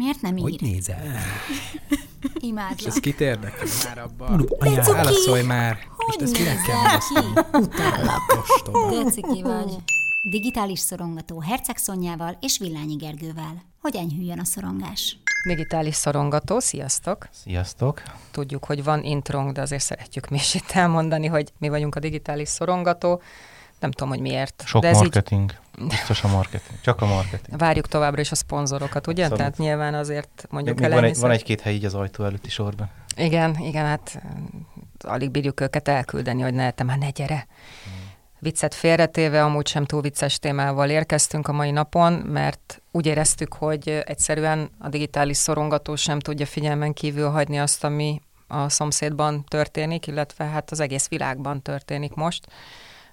Miért nem ír? Hogy nézel? És Imádlak. ez kit érdekel már abban? Cuki! válaszolj már! Hogy Most ezt kinek kell? Utállak. Ostoba. De ciki vagy. Digitális szorongató Herceg Szonyával és Villányi Gergővel. Hogy enyhüljön a szorongás? Digitális szorongató, sziasztok! Sziasztok! Tudjuk, hogy van introng, de azért szeretjük mi is itt elmondani, hogy mi vagyunk a digitális szorongató. Nem tudom, hogy miért. Sok de ez marketing. Biztos a marketing. Csak a marketing. várjuk továbbra is a szponzorokat, ugye? Abszolút. Tehát nyilván azért mondjuk Még van, egy, van egy-két hely így az ajtó előtti sorban. Igen, igen, hát uh, alig bírjuk őket elküldeni, hogy ne, te már ne gyere. Viccet félretéve, amúgy sem túl vicces témával érkeztünk a mai napon, mert úgy éreztük, hogy egyszerűen a digitális szorongató sem tudja figyelmen kívül hagyni azt, ami a szomszédban történik, illetve hát az egész világban történik most,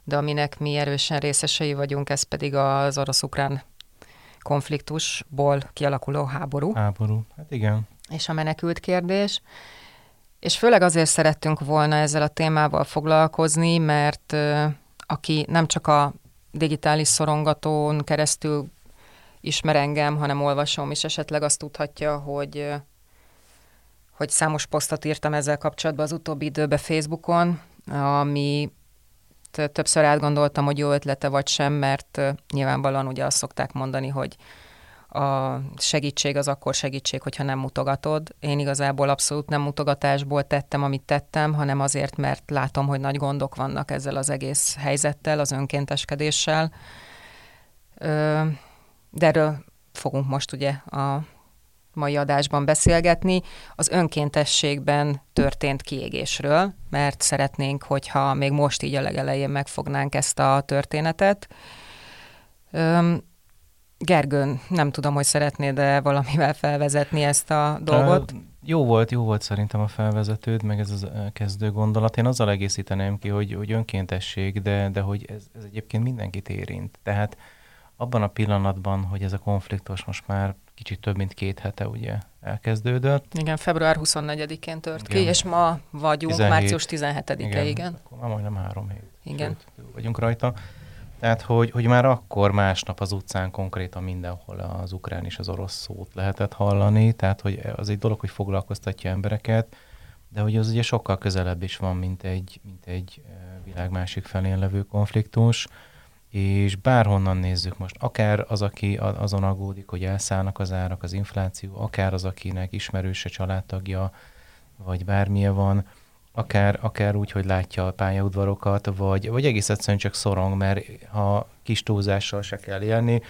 de aminek mi erősen részesei vagyunk, ez pedig az orosz-ukrán konfliktusból kialakuló háború Háború. Hát igen. és a menekült kérdés. És főleg azért szerettünk volna ezzel a témával foglalkozni, mert aki nem csak a digitális szorongatón keresztül ismer engem, hanem olvasom, és esetleg azt tudhatja, hogy hogy számos posztot írtam ezzel kapcsolatban az utóbbi időben Facebookon, ami többször átgondoltam, hogy jó ötlete vagy sem, mert nyilvánvalóan ugye azt szokták mondani, hogy a segítség az akkor segítség, hogyha nem mutogatod. Én igazából abszolút nem mutogatásból tettem, amit tettem, hanem azért, mert látom, hogy nagy gondok vannak ezzel az egész helyzettel, az önkénteskedéssel. De erről fogunk most ugye a mai adásban beszélgetni. Az önkéntességben történt kiégésről, mert szeretnénk, hogyha még most így a legelején megfognánk ezt a történetet. Öm, Gergőn, nem tudom, hogy szeretnéd-e valamivel felvezetni ezt a dolgot. Ö, Jó volt, jó volt szerintem a felvezetőd, meg ez ö, kezdő gondolat. Én azzal egészíteném ki, hogy, hogy önkéntesség, de, de hogy ez, ez egyébként mindenkit érint. Tehát abban a pillanatban, hogy ez a konfliktus most már kicsit több mint két hete ugye elkezdődött. Igen, február 24-én tört ki, Igen. és ma vagyunk, 17. március 17-e, igen. Akkor már majdnem három hét. Igen. Sőt, vagyunk rajta. Tehát, hogy, hogy már akkor másnap az utcán konkrétan mindenhol az ukrán és az orosz szót lehetett hallani, tehát hogy az egy dolog, hogy foglalkoztatja embereket, de hogy az ugye sokkal közelebb is van, mint egy, mint egy eh, világ másik felén levő konfliktus, és bárhonnan nézzük most, akár az, aki azon aggódik, hogy elszállnak az árak, az infláció, akár az, akinek ismerőse, családtagja, vagy bármilyen van, akár, akár úgy, hogy látja a pályaudvarokat, vagy, vagy egész egyszerűen csak szorong, mert ha kis túlzással se kell élni,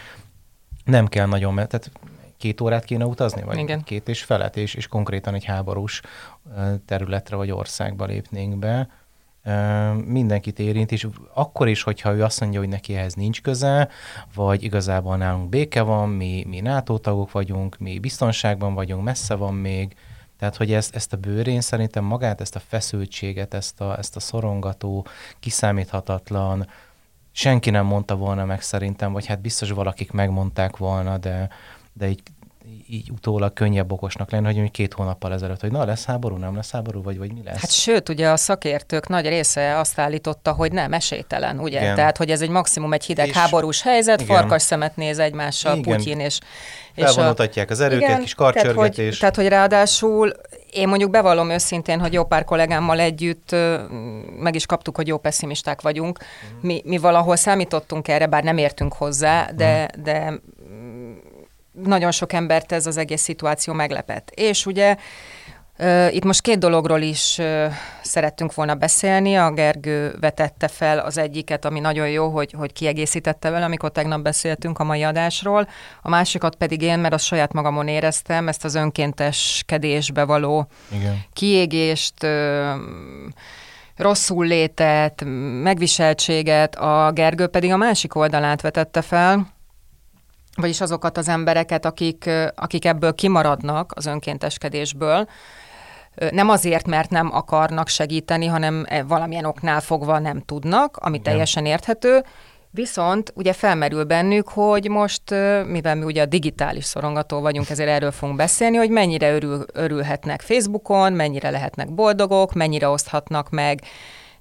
nem kell nagyon, mert tehát két órát kéne utazni, vagy Igen. két és felet, és, és konkrétan egy háborús területre vagy országba lépnénk be. Mindenkit érint, és akkor is, hogyha ő azt mondja, hogy neki ehhez nincs köze, vagy igazából nálunk béke van, mi, mi NATO tagok vagyunk, mi biztonságban vagyunk, messze van még, tehát, hogy ezt, ezt a bőrén szerintem magát, ezt a feszültséget, ezt a, ezt a szorongató, kiszámíthatatlan, senki nem mondta volna meg szerintem, vagy hát biztos valakik megmondták volna, de, de így, így utólag könnyebb okosnak lenni, hogy mondjuk két hónappal ezelőtt, hogy na lesz háború, nem lesz háború, vagy, vagy mi lesz. Hát sőt, ugye a szakértők nagy része azt állította, hogy nem, esélytelen, ugye? Igen. Tehát, hogy ez egy maximum egy hideg És- háborús helyzet, igen. farkas szemet néz egymással Igen. Putyin és... és Felvonultatják az erőket, Igen, kis tehát hogy, karcsörgetés. tehát, hogy ráadásul én mondjuk bevallom őszintén, hogy jó pár kollégámmal együtt meg is kaptuk, hogy jó pessimisták vagyunk. Mi, mi valahol számítottunk erre, bár nem értünk hozzá, de, Mhm. de nagyon sok embert ez az egész szituáció meglepett. És ugye Itt most két dologról is szerettünk volna beszélni. A Gergő vetette fel az egyiket, ami nagyon jó, hogy, hogy kiegészítette vele, amikor tegnap beszéltünk a mai adásról. A másikat pedig én, mert azt saját magamon éreztem, ezt az önkénteskedésbe való Igen. kiégést, rosszul létet, megviseltséget, a Gergő pedig a másik oldalát vetette fel, vagyis azokat az embereket, akik, akik ebből kimaradnak az önkénteskedésből, nem azért, mert nem akarnak segíteni, hanem e, valamilyen oknál fogva nem tudnak, ami Igen. teljesen érthető, Viszont ugye felmerül bennük, hogy most, mivel mi ugye a digitális szorongató vagyunk, ezért erről fogunk beszélni, hogy mennyire örül, örülhetnek Facebookon, mennyire lehetnek boldogok, mennyire oszthatnak meg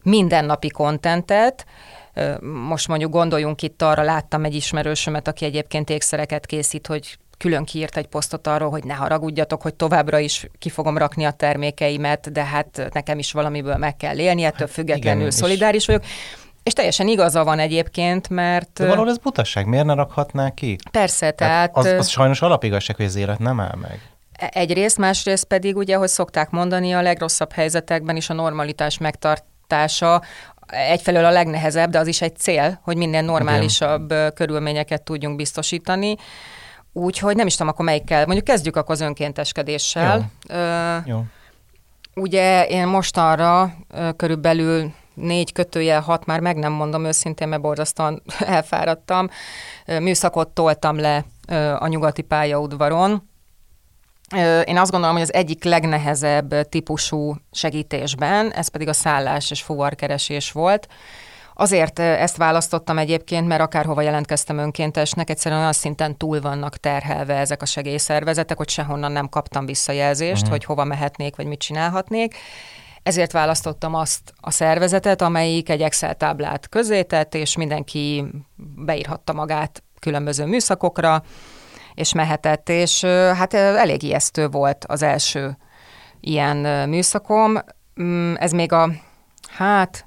mindennapi kontentet. Most mondjuk gondoljunk itt arra, láttam egy ismerősömet, aki egyébként ékszereket készít, hogy külön kiírt egy posztot arról, hogy ne haragudjatok, hogy továbbra is ki fogom rakni a termékeimet, de hát nekem is valamiből meg kell élni, ettől függetlenül igen, szolidáris vagyok. És teljesen igaza van egyébként, mert... De valahol ez butaság, miért ne rakhatná ki? Persze, tehát... tehát az, az sajnos alapigazság, hogy az élet nem áll meg. Egyrészt, másrészt pedig ugye, hogy szokták mondani, a legrosszabb helyzetekben is a normalitás megtartása egyfelől a legnehezebb, de az is egy cél, hogy minél normálisabb Igen. körülményeket tudjunk biztosítani. Úgyhogy nem is tudom, akkor melyikkel. Mondjuk kezdjük akkor az önkénteskedéssel. Jó. Ö, Jó. Ugye én mostanra körülbelül négy kötőjel hat, már meg nem mondom őszintén, mert borzasztóan elfáradtam. Műszakot toltam le a nyugati pályaudvaron. Én azt gondolom, hogy az egyik legnehezebb típusú segítésben, ez pedig a szállás és fuvarkeresés volt. Azért ezt választottam egyébként, mert akárhova jelentkeztem önkéntesnek, egyszerűen olyan szinten túl vannak terhelve ezek a segélyszervezetek, hogy sehonnan nem kaptam visszajelzést, uh-huh. hogy hova mehetnék, vagy mit csinálhatnék. Ezért választottam azt a szervezetet, amelyik egy Excel táblát közzétett, és mindenki beírhatta magát különböző műszakokra, és mehetett, és hát elég ijesztő volt az első ilyen műszakom. Mm, ez még a, hát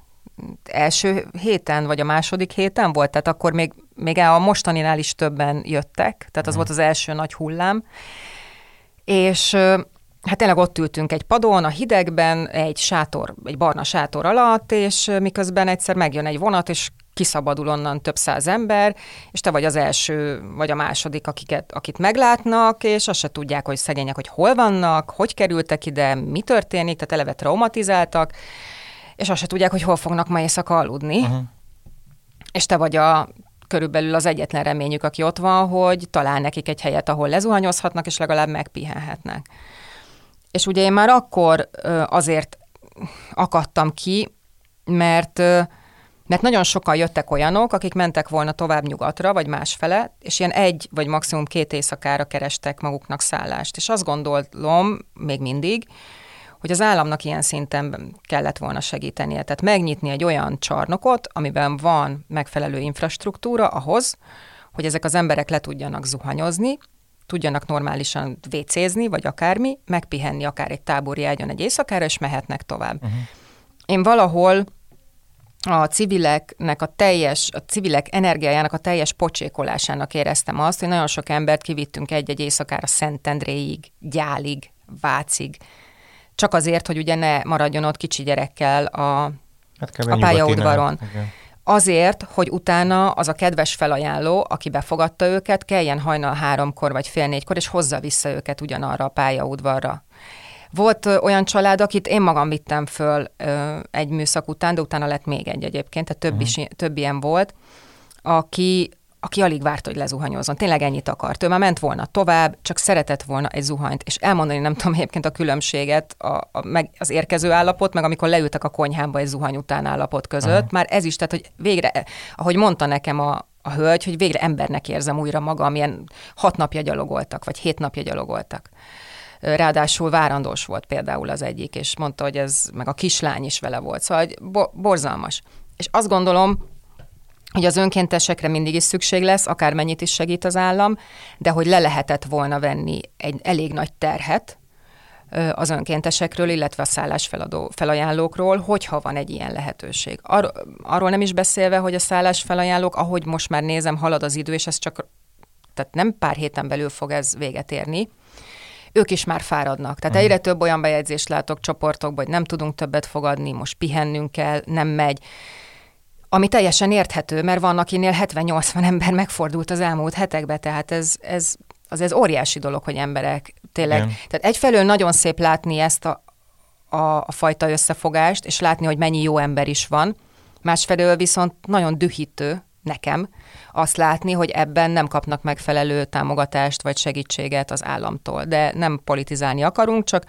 első héten, vagy a második héten volt, tehát akkor még, még a mostaninál is többen jöttek, tehát az mm. volt az első nagy hullám, és hát tényleg ott ültünk egy padon, a hidegben, egy sátor, egy barna sátor alatt, és miközben egyszer megjön egy vonat, és kiszabadul onnan több száz ember, és te vagy az első, vagy a második, akiket, akit meglátnak, és azt se tudják, hogy szegények, hogy hol vannak, hogy kerültek ide, mi történik, tehát eleve traumatizáltak, és azt se tudják, hogy hol fognak ma éjszaka aludni. Uh-huh. És te vagy a körülbelül az egyetlen reményük, aki ott van, hogy talál nekik egy helyet, ahol lezuhanyozhatnak, és legalább megpihenhetnek. És ugye én már akkor azért akadtam ki, mert mert nagyon sokan jöttek olyanok, akik mentek volna tovább nyugatra, vagy másfele, és ilyen egy vagy maximum két éjszakára kerestek maguknak szállást. És azt gondolom még mindig, hogy az államnak ilyen szinten kellett volna segítenie. Tehát megnyitni egy olyan csarnokot, amiben van megfelelő infrastruktúra ahhoz, hogy ezek az emberek le tudjanak zuhanyozni, tudjanak normálisan vécézni, vagy akármi, megpihenni akár egy tábori ágyon egy éjszakára, és mehetnek tovább. Uh-huh. Én valahol a civileknek a teljes, a civilek energiájának a teljes pocsékolásának éreztem azt, hogy nagyon sok embert kivittünk egy-egy éjszakára Szentendréig, Gyálig, Vácig, csak azért, hogy ugye ne maradjon ott kicsi gyerekkel a, hát a pályaudvaron. Azért, hogy utána az a kedves felajánló, aki befogadta őket, kelljen hajnal háromkor vagy fél négykor, és hozza vissza őket ugyanarra a pályaudvarra. Volt olyan család, akit én magam vittem föl ö, egy műszak után, de utána lett még egy egyébként, tehát több, uh-huh. is, több ilyen volt, aki, aki alig várt, hogy lezuhanyozzon. Tényleg ennyit akart. Ő már ment volna tovább, csak szeretett volna egy zuhanyt. És elmondani nem tudom egyébként a különbséget, a, a, meg az érkező állapot, meg amikor leültek a konyhába egy zuhany után állapot között. Uh-huh. Már ez is, tehát hogy végre, ahogy mondta nekem a, a hölgy, hogy végre embernek érzem újra magam, ilyen hat napja gyalogoltak, vagy hét napja gyalogoltak. Ráadásul várandós volt például az egyik, és mondta, hogy ez, meg a kislány is vele volt. Szóval bo- borzalmas. És azt gondolom, hogy az önkéntesekre mindig is szükség lesz, akármennyit is segít az állam, de hogy le lehetett volna venni egy elég nagy terhet az önkéntesekről, illetve a szállásfeladó felajánlókról, hogyha van egy ilyen lehetőség. Ar- arról nem is beszélve, hogy a szállásfelajánlók, ahogy most már nézem, halad az idő, és ez csak tehát nem pár héten belül fog ez véget érni, ők is már fáradnak. Tehát egyre több olyan bejegyzést látok csoportokban, hogy nem tudunk többet fogadni, most pihennünk kell, nem megy. Ami teljesen érthető, mert van, akinél 70-80 ember megfordult az elmúlt hetekben, tehát ez, ez, az ez óriási dolog, hogy emberek tényleg. Igen. Tehát egyfelől nagyon szép látni ezt a, a, a fajta összefogást, és látni, hogy mennyi jó ember is van. Másfelől viszont nagyon dühítő nekem, azt látni, hogy ebben nem kapnak megfelelő támogatást vagy segítséget az államtól. De nem politizálni akarunk, csak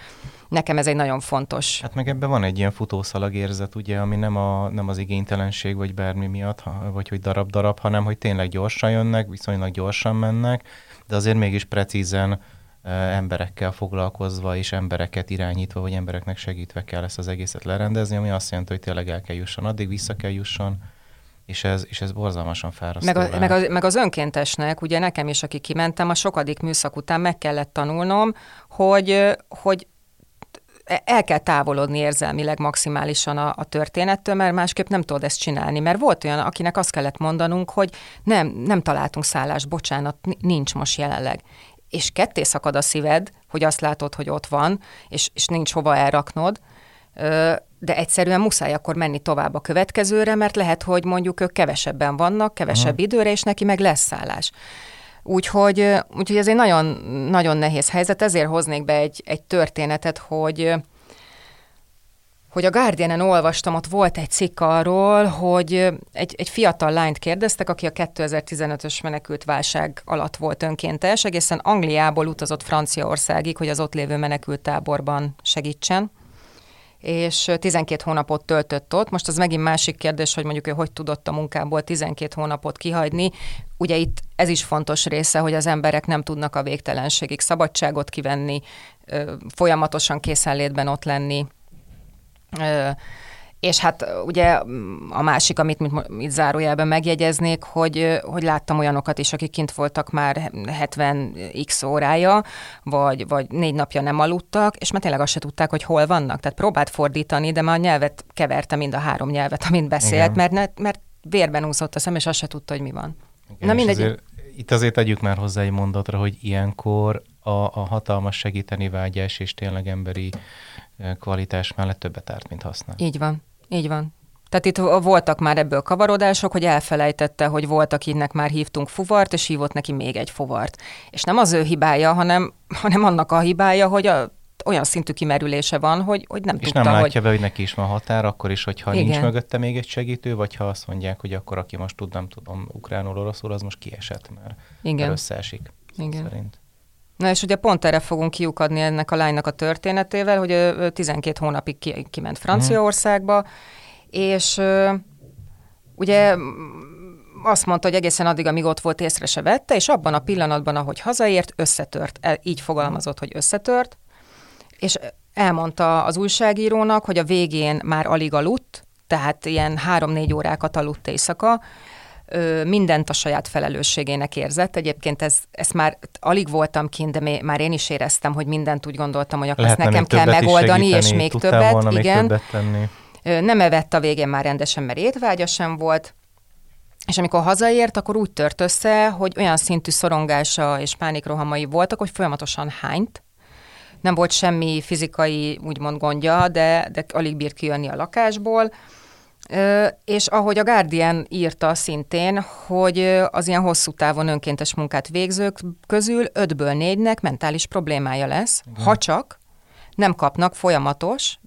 nekem ez egy nagyon fontos. Hát meg ebben van egy ilyen futószalag érzet, ugye, ami nem, a, nem az igénytelenség vagy bármi miatt, vagy hogy darab-darab, hanem hogy tényleg gyorsan jönnek, viszonylag gyorsan mennek, de azért mégis precízen emberekkel foglalkozva és embereket irányítva, vagy embereknek segítve kell ezt az egészet lerendezni, ami azt jelenti, hogy tényleg el kell jusson, addig vissza kell jusson, és ez, és ez borzalmasan fárasztó. Meg, a, meg, a, meg az önkéntesnek, ugye nekem is, aki kimentem, a sokadik műszak után meg kellett tanulnom, hogy, hogy el kell távolodni érzelmileg maximálisan a, a történettől, mert másképp nem tudod ezt csinálni. Mert volt olyan, akinek azt kellett mondanunk, hogy nem, nem találtunk szállást, bocsánat, nincs most jelenleg. És ketté szakad a szíved, hogy azt látod, hogy ott van, és, és nincs hova elraknod, de egyszerűen muszáj akkor menni tovább a következőre, mert lehet, hogy mondjuk ők kevesebben vannak, kevesebb uh-huh. időre, és neki meg lesz szállás. Úgyhogy, úgyhogy ez egy nagyon, nagyon nehéz helyzet, ezért hoznék be egy, egy történetet, hogy hogy a Guardian-en olvastam, ott volt egy cikk arról, hogy egy, egy fiatal lányt kérdeztek, aki a 2015-ös menekült válság alatt volt önkéntes, egészen Angliából utazott Franciaországig, hogy az ott lévő menekült táborban segítsen és 12 hónapot töltött ott. Most az megint másik kérdés, hogy mondjuk ő hogy tudott a munkából 12 hónapot kihagyni. Ugye itt ez is fontos része, hogy az emberek nem tudnak a végtelenségig szabadságot kivenni, folyamatosan készenlétben ott lenni, és hát ugye a másik, amit mit, mit zárójelben megjegyeznék, hogy, hogy láttam olyanokat is, akik kint voltak már 70 x órája, vagy, vagy négy napja nem aludtak, és már tényleg azt se tudták, hogy hol vannak. Tehát próbált fordítani, de már a nyelvet keverte mind a három nyelvet, amit beszélt, mert, mert vérben úszott a szem, és azt se tudta, hogy mi van. Igen, Na mindegy. Azért, itt azért tegyük már hozzá egy mondatra, hogy ilyenkor a, a hatalmas segíteni vágyás és tényleg emberi kvalitás mellett többet árt, mint használ. Így van. Így van. Tehát itt voltak már ebből kavarodások, hogy elfelejtette, hogy volt, akinek már hívtunk fuvart, és hívott neki még egy fuvart. És nem az ő hibája, hanem, hanem annak a hibája, hogy a, olyan szintű kimerülése van, hogy, hogy nem és tudta, nem látja hogy... be, hogy neki is van határ, akkor is, hogyha Igen. nincs mögötte még egy segítő, vagy ha azt mondják, hogy akkor aki most tud, nem tudom, ukránul, oroszul, az most kiesett, mert, Igen. mert összeesik. Igen. Szerint. Na és ugye pont erre fogunk kiukadni ennek a lánynak a történetével, hogy ő 12 hónapig ki, kiment Franciaországba, mm. és ugye azt mondta, hogy egészen addig, amíg ott volt, észre se vette, és abban a pillanatban, ahogy hazaért, összetört. El, így fogalmazott, hogy összetört, és elmondta az újságírónak, hogy a végén már alig aludt, tehát ilyen három-négy órákat aludt éjszaka, mindent a saját felelősségének érzett. Egyébként ez, ezt már alig voltam kint, de már én is éreztem, hogy mindent úgy gondoltam, hogy akkor ezt nekem kell megoldani, és még többet. Volna igen. Még többet tenni. Nem evett a végén már rendesen, mert étvágya sem volt. És amikor hazaért, akkor úgy tört össze, hogy olyan szintű szorongása és pánikrohamai voltak, hogy folyamatosan hányt. Nem volt semmi fizikai, úgymond gondja, de, de alig bírt kijönni a lakásból és ahogy a Guardian írta szintén, hogy az ilyen hosszú távon önkéntes munkát végzők közül ötből négynek mentális problémája lesz, Igen. ha csak nem kapnak folyamatos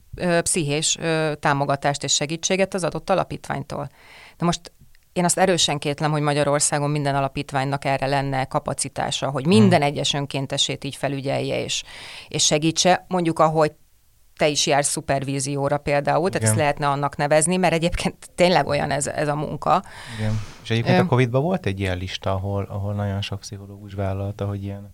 pszichés támogatást és segítséget az adott alapítványtól. De most én azt erősen kétlem, hogy Magyarországon minden alapítványnak erre lenne kapacitása, hogy minden hmm. egyes önkéntesét így felügyelje és, és segítse. Mondjuk, ahogy te is jársz szupervízióra például, Igen. tehát ezt lehetne annak nevezni, mert egyébként tényleg olyan ez, ez a munka. Igen. És egyébként Ö... a Covid-ban volt egy ilyen lista, ahol, ahol nagyon sok pszichológus vállalta, hogy ilyen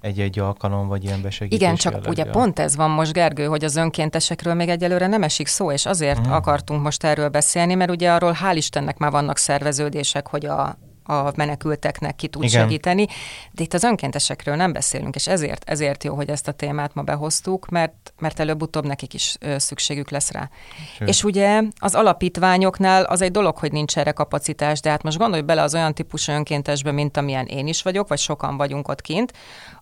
egy-egy alkalom, vagy ilyen besegítés. Igen, csak jellegű. ugye pont ez van most, Gergő, hogy az önkéntesekről még egyelőre nem esik szó, és azért uh-huh. akartunk most erről beszélni, mert ugye arról hál' Istennek már vannak szerveződések, hogy a, a menekülteknek ki tud Igen. segíteni, de itt az önkéntesekről nem beszélünk, és ezért, ezért jó, hogy ezt a témát ma behoztuk, mert, mert előbb-utóbb nekik is ö, szükségük lesz rá. Sőt. És ugye az alapítványoknál az egy dolog, hogy nincs erre kapacitás, de hát most gondolj bele az olyan típusú önkéntesbe, mint amilyen én is vagyok, vagy sokan vagyunk ott kint,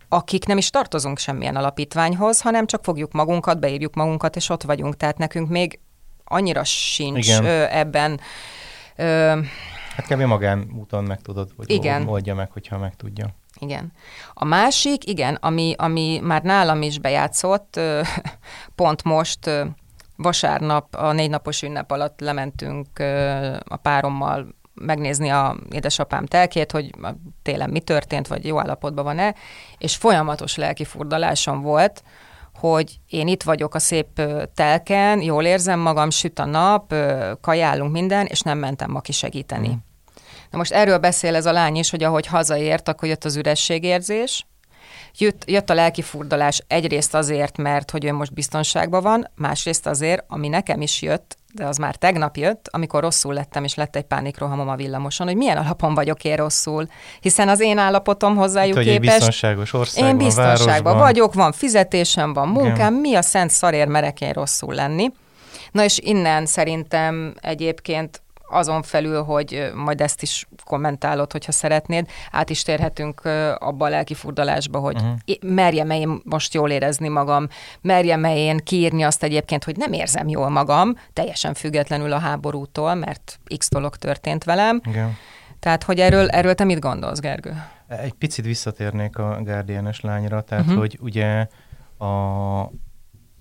akik nem is tartozunk semmilyen alapítványhoz, hanem csak fogjuk magunkat, beírjuk magunkat, és ott vagyunk. Tehát nekünk még annyira sincs Igen. Ö, ebben ö, Hát kb. magánúton meg tudod, hogy igen. oldja meg, hogyha meg tudja. Igen. A másik, igen, ami, ami már nálam is bejátszott, pont most vasárnap, a négy napos ünnep alatt lementünk a párommal megnézni a édesapám telkét, hogy télen mi történt, vagy jó állapotban van-e, és folyamatos lelki furdalásom volt, hogy én itt vagyok a szép telken, jól érzem magam, süt a nap, kajálunk minden, és nem mentem ma kisegíteni. Mm. Na most erről beszél ez a lány is, hogy ahogy hazaért, akkor jött az ürességérzés, jött, jött a lelki furdalás egyrészt azért, mert hogy ő most biztonságban van, másrészt azért, ami nekem is jött, de az már tegnap jött, amikor rosszul lettem, és lett egy pánikrohamom a villamoson, hogy milyen alapon vagyok én rosszul. Hiszen az én állapotom hozzájuk egy képest... biztonságos országban, Én biztonságban városban. vagyok, van fizetésem, van munkám, Igen. mi a szent szarér merek én rosszul lenni. Na és innen szerintem egyébként azon felül, hogy majd ezt is kommentálod, hogyha szeretnéd, át is térhetünk abba a lelkifurdalásba, hogy Mhm. uh-huh. merjem-e én most jól érezni magam, merjem-e én kiírni azt egyébként, hogy nem érzem jól magam, teljesen függetlenül a háborútól, mert x dolog történt velem. Igen. Tehát, hogy erről, erről te mit gondolsz, Gergő? Egy picit visszatérnék a Guardianes lányra, tehát uh-huh. hogy ugye a,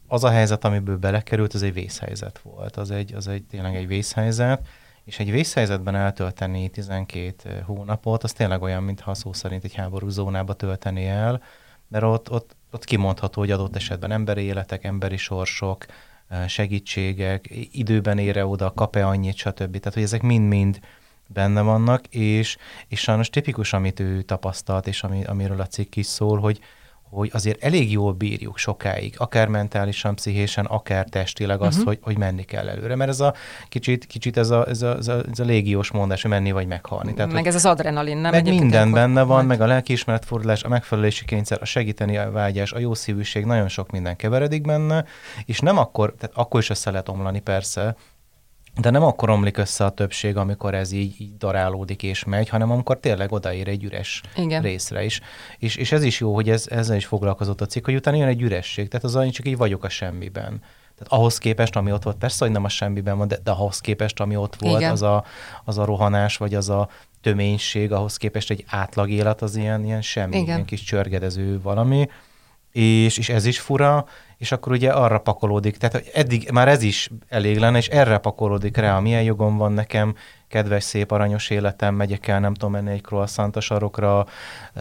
az a helyzet, amiből belekerült, az egy vészhelyzet volt. Az egy, az egy tényleg egy vészhelyzet, és egy vészhelyzetben eltölteni 12 hónapot, az tényleg olyan, mintha szó szerint egy háború zónába tölteni el, mert ott, ott, ott kimondható, hogy adott esetben emberi életek, emberi sorsok, eh, segítségek, időben ére oda, kap-e annyit, stb. Tehát, hogy ezek mind-mind benne vannak, és, és sajnos tipikus, amit ő tapasztalt, és ami, amiről a cikk is szól, hogy, hogy azért elég jól bírjuk sokáig, akár mentálisan, pszichésen, akár testileg azt, Mhm. uh-huh. hogy, hogy menni kell előre. Mert ez a kicsit, kicsit ez, a, ez, a, ez, a, ez a légiós mondás, hogy menni vagy meghalni. Tehát, meg ez az adrenalin, nem? meg minden ilyenkor- benne van, Vagy- meg a lelkiismeretfordulás, a megfelelési kényszer, a segíteni a vágyás, a jó szívűség, nagyon sok minden keveredik benne, és nem akkor, tehát akkor is össze lehet omlani persze, de nem akkor omlik össze a többség, amikor ez így, így darálódik és megy, hanem amikor tényleg odaér egy üres Igen. részre is. És, és ez is jó, hogy ez, ezzel is foglalkozott a cikk, hogy utána jön egy üresség, tehát az annyi csak így vagyok a semmiben. Tehát ahhoz képest, ami ott volt, persze, hogy nem a semmiben van, de, de ahhoz képest, ami ott volt, Igen. az a, az a rohanás, vagy az a töménység, ahhoz képest egy átlag élet az ilyen, ilyen semmi, Igen. ilyen kis csörgedező valami, és, és ez is fura, és akkor ugye arra pakolódik, tehát eddig már ez is elég lenne, és erre pakolódik rá, a milyen jogom van nekem, kedves, szép, aranyos életem, megyek el, nem tudom menni egy croissant a sarokra,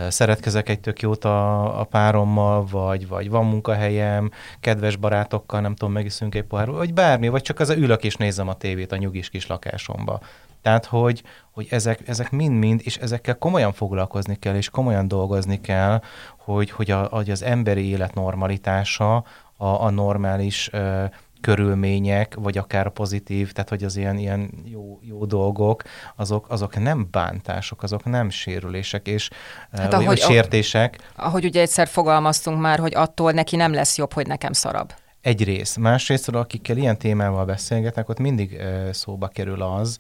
szeretkezek egy tök jót a, a párommal, vagy, vagy van munkahelyem, kedves barátokkal, nem tudom, megiszünk egy pohár, vagy bármi, vagy csak az ülök és nézem a tévét a nyugis kis lakásomba. Tehát, hogy, hogy ezek, ezek mind-mind, és ezekkel komolyan foglalkozni kell, és komolyan dolgozni kell, hogy, hogy, a, hogy az emberi élet normalitása, a, a normális ö, körülmények, vagy akár pozitív, tehát hogy az ilyen, ilyen jó, jó dolgok, azok, azok nem bántások, azok nem sérülések, és Hát vagy, ahogy- vagy sértések. Ahogy ugye egyszer fogalmaztunk már, hogy attól neki nem lesz jobb, hogy nekem szarabb. Egy rész. Másrészt, akikkel ilyen témával beszélgetek, ott mindig szóba kerül az,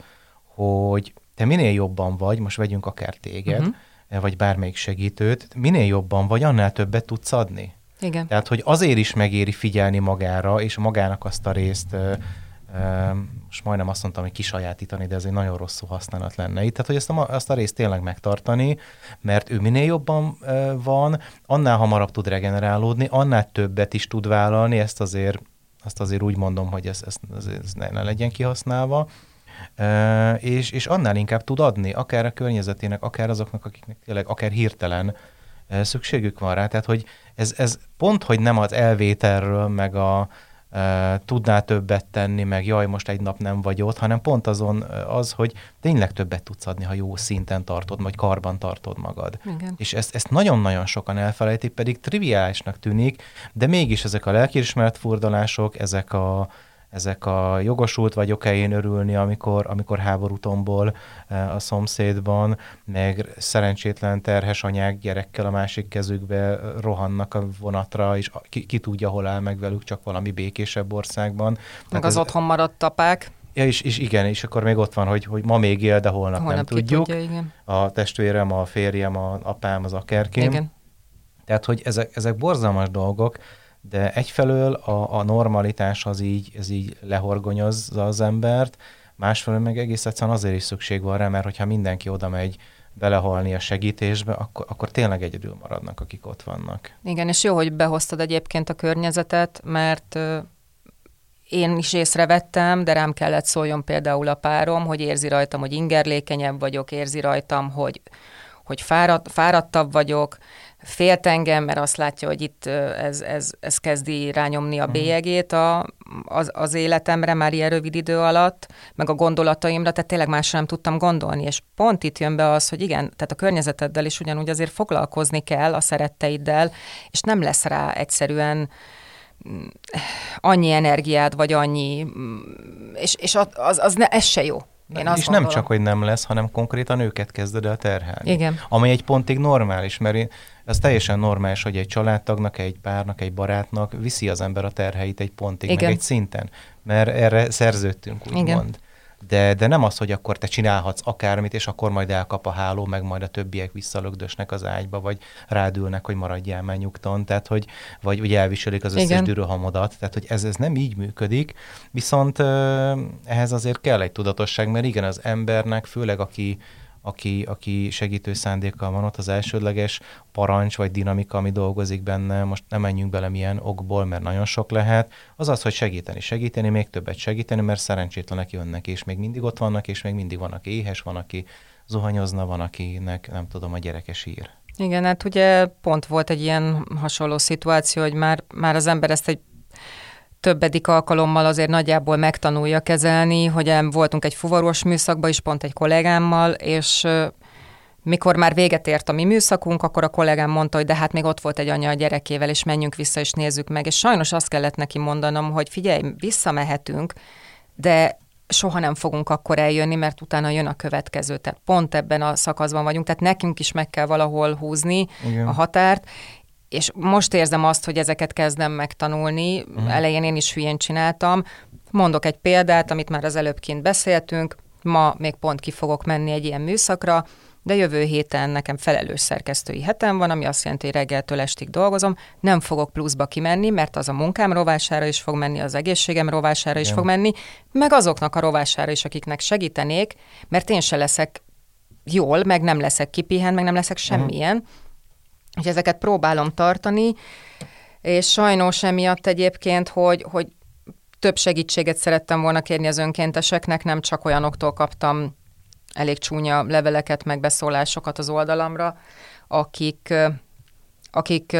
hogy te minél jobban vagy, most vegyünk akár téged, uh-huh. vagy bármelyik segítőt, minél jobban vagy, annál többet tudsz adni. Igen. Tehát, hogy azért is megéri figyelni magára, és magának azt a részt, ö, ö, most majdnem azt mondtam, hogy kisajátítani, de ez egy nagyon rossz szó használat lenne itt. Tehát, hogy ezt a, azt a részt tényleg megtartani, mert ő minél jobban ö, van, annál hamarabb tud regenerálódni, annál többet is tud vállalni, ezt azért, azt azért úgy mondom, hogy ez, ez, ez, ez ne, ne legyen kihasználva. És, és annál inkább tud adni, akár a környezetének, akár azoknak, akiknek tényleg akár hirtelen szükségük van rá. Tehát, hogy ez, ez pont, hogy nem az elvételről, meg a ö, tudnál többet tenni, meg jaj, most egy nap nem vagy ott, hanem pont azon az, hogy tényleg többet tudsz adni, ha jó szinten tartod, vagy karban tartod magad. Igen. És ezt, ezt nagyon-nagyon sokan elfelejtik, pedig triviálisnak tűnik, de mégis ezek a lelkiismeret furdalások, ezek a, ezek a jogosult vagyok-e én örülni, amikor, amikor háború tombol eh, a szomszédban, meg szerencsétlen terhes anyák gyerekkel a másik kezükbe rohannak a vonatra, és ki, ki tudja, hol áll meg velük, csak valami békésebb országban. Meg Tehát az ez- otthon maradt apák. Ja, és, és igen, és akkor még ott van, hogy, hogy ma még él, de holnap, Holnap nem tudjuk. Tudja, igen. A testvérem, a férjem, a apám, az akárkém. igen. Tehát, hogy ezek, ezek borzalmas dolgok, de egyfelől a, a normalitás az így, ez így lehorgonyozza az embert, másfelől meg egész egyszerűen azért is szükség van rá, mert hogyha mindenki oda megy belehalni a segítésbe, akkor, akkor tényleg egyedül maradnak, akik ott vannak. Igen, és jó, hogy behoztad egyébként a környezetet, mert én is észrevettem, de rám kellett szóljon például a párom, hogy érzi rajtam, hogy ingerlékenyebb vagyok, érzi rajtam, hogy, hogy fáradt, fáradtabb vagyok, félt engem, mert azt látja, hogy itt ez, ez, ez kezdi rányomni a mhm. bélyegét a, az, az életemre már ilyen rövid idő alatt, meg a gondolataimra, tehát tényleg másra nem tudtam gondolni, és pont itt jön be az, hogy igen, tehát a környezeteddel is ugyanúgy azért foglalkozni kell a szeretteiddel, és nem lesz rá egyszerűen mm, annyi energiád, vagy annyi, mm, és, és az, az, az ne, ez se jó. Én azt és gondolom. nem csak, hogy nem lesz, hanem konkrétan őket kezded el terhelni. Igen. Ami egy pontig normális, mert én, ez teljesen normális, hogy egy családtagnak, egy párnak, egy barátnak viszi az ember a terheit egy pontig, Igen. meg egy szinten, mert erre szerződtünk, úgymond de, de nem az, hogy akkor te csinálhatsz akármit, és akkor majd elkap a háló, meg majd a többiek visszalögdösnek az ágyba, vagy rádülnek, hogy maradjál már nyugton, tehát hogy, vagy, vagy elviselik az összes dűrőhamodat, tehát hogy ez, ez nem így működik, viszont ehhez azért kell egy tudatosság, mert igen, az embernek, főleg aki, aki, aki segítő szándékkal van ott, az elsődleges parancs vagy dinamika, ami dolgozik benne, most nem menjünk bele milyen okból, mert nagyon sok lehet, az az, hogy segíteni, segíteni, még többet segíteni, mert szerencsétlenek jönnek, és még mindig ott vannak, és még mindig van, aki éhes, van, aki zuhanyozna, van, akinek nem tudom, a gyereke sír. Igen, hát ugye pont volt egy ilyen hasonló szituáció, hogy már, már az ember ezt egy többedik alkalommal azért nagyjából megtanulja kezelni, hogy voltunk egy fuvaros műszakban is, pont egy kollégámmal, és mikor már véget ért a mi műszakunk, akkor a kollégám mondta, hogy de hát még ott volt egy anya a gyerekével, és menjünk vissza, és nézzük meg. És sajnos azt kellett neki mondanom, hogy figyelj, visszamehetünk, de soha nem fogunk akkor eljönni, mert utána jön a következő. Tehát pont ebben a szakaszban vagyunk, tehát nekünk is meg kell valahol húzni Igen. a határt, és most érzem azt, hogy ezeket kezdem megtanulni. Uh-huh. Elején én is hülyén csináltam. Mondok egy példát, amit már az előbb kint beszéltünk. Ma még pont ki fogok menni egy ilyen műszakra, de jövő héten nekem felelős szerkesztői hetem van, ami azt jelenti, hogy reggeltől estig dolgozom, nem fogok pluszba kimenni, mert az a munkám rovására is fog menni, az egészségem rovására is Igen. fog menni, meg azoknak a rovására is, akiknek segítenék, mert én se leszek jól, meg nem leszek kipihen, meg nem leszek mhm. semmilyen. Uh-huh hogy ezeket próbálom tartani, és sajnos emiatt egyébként, hogy, hogy több segítséget szerettem volna kérni az önkénteseknek, nem csak olyanoktól kaptam elég csúnya leveleket, meg beszólásokat az oldalamra, akik, akik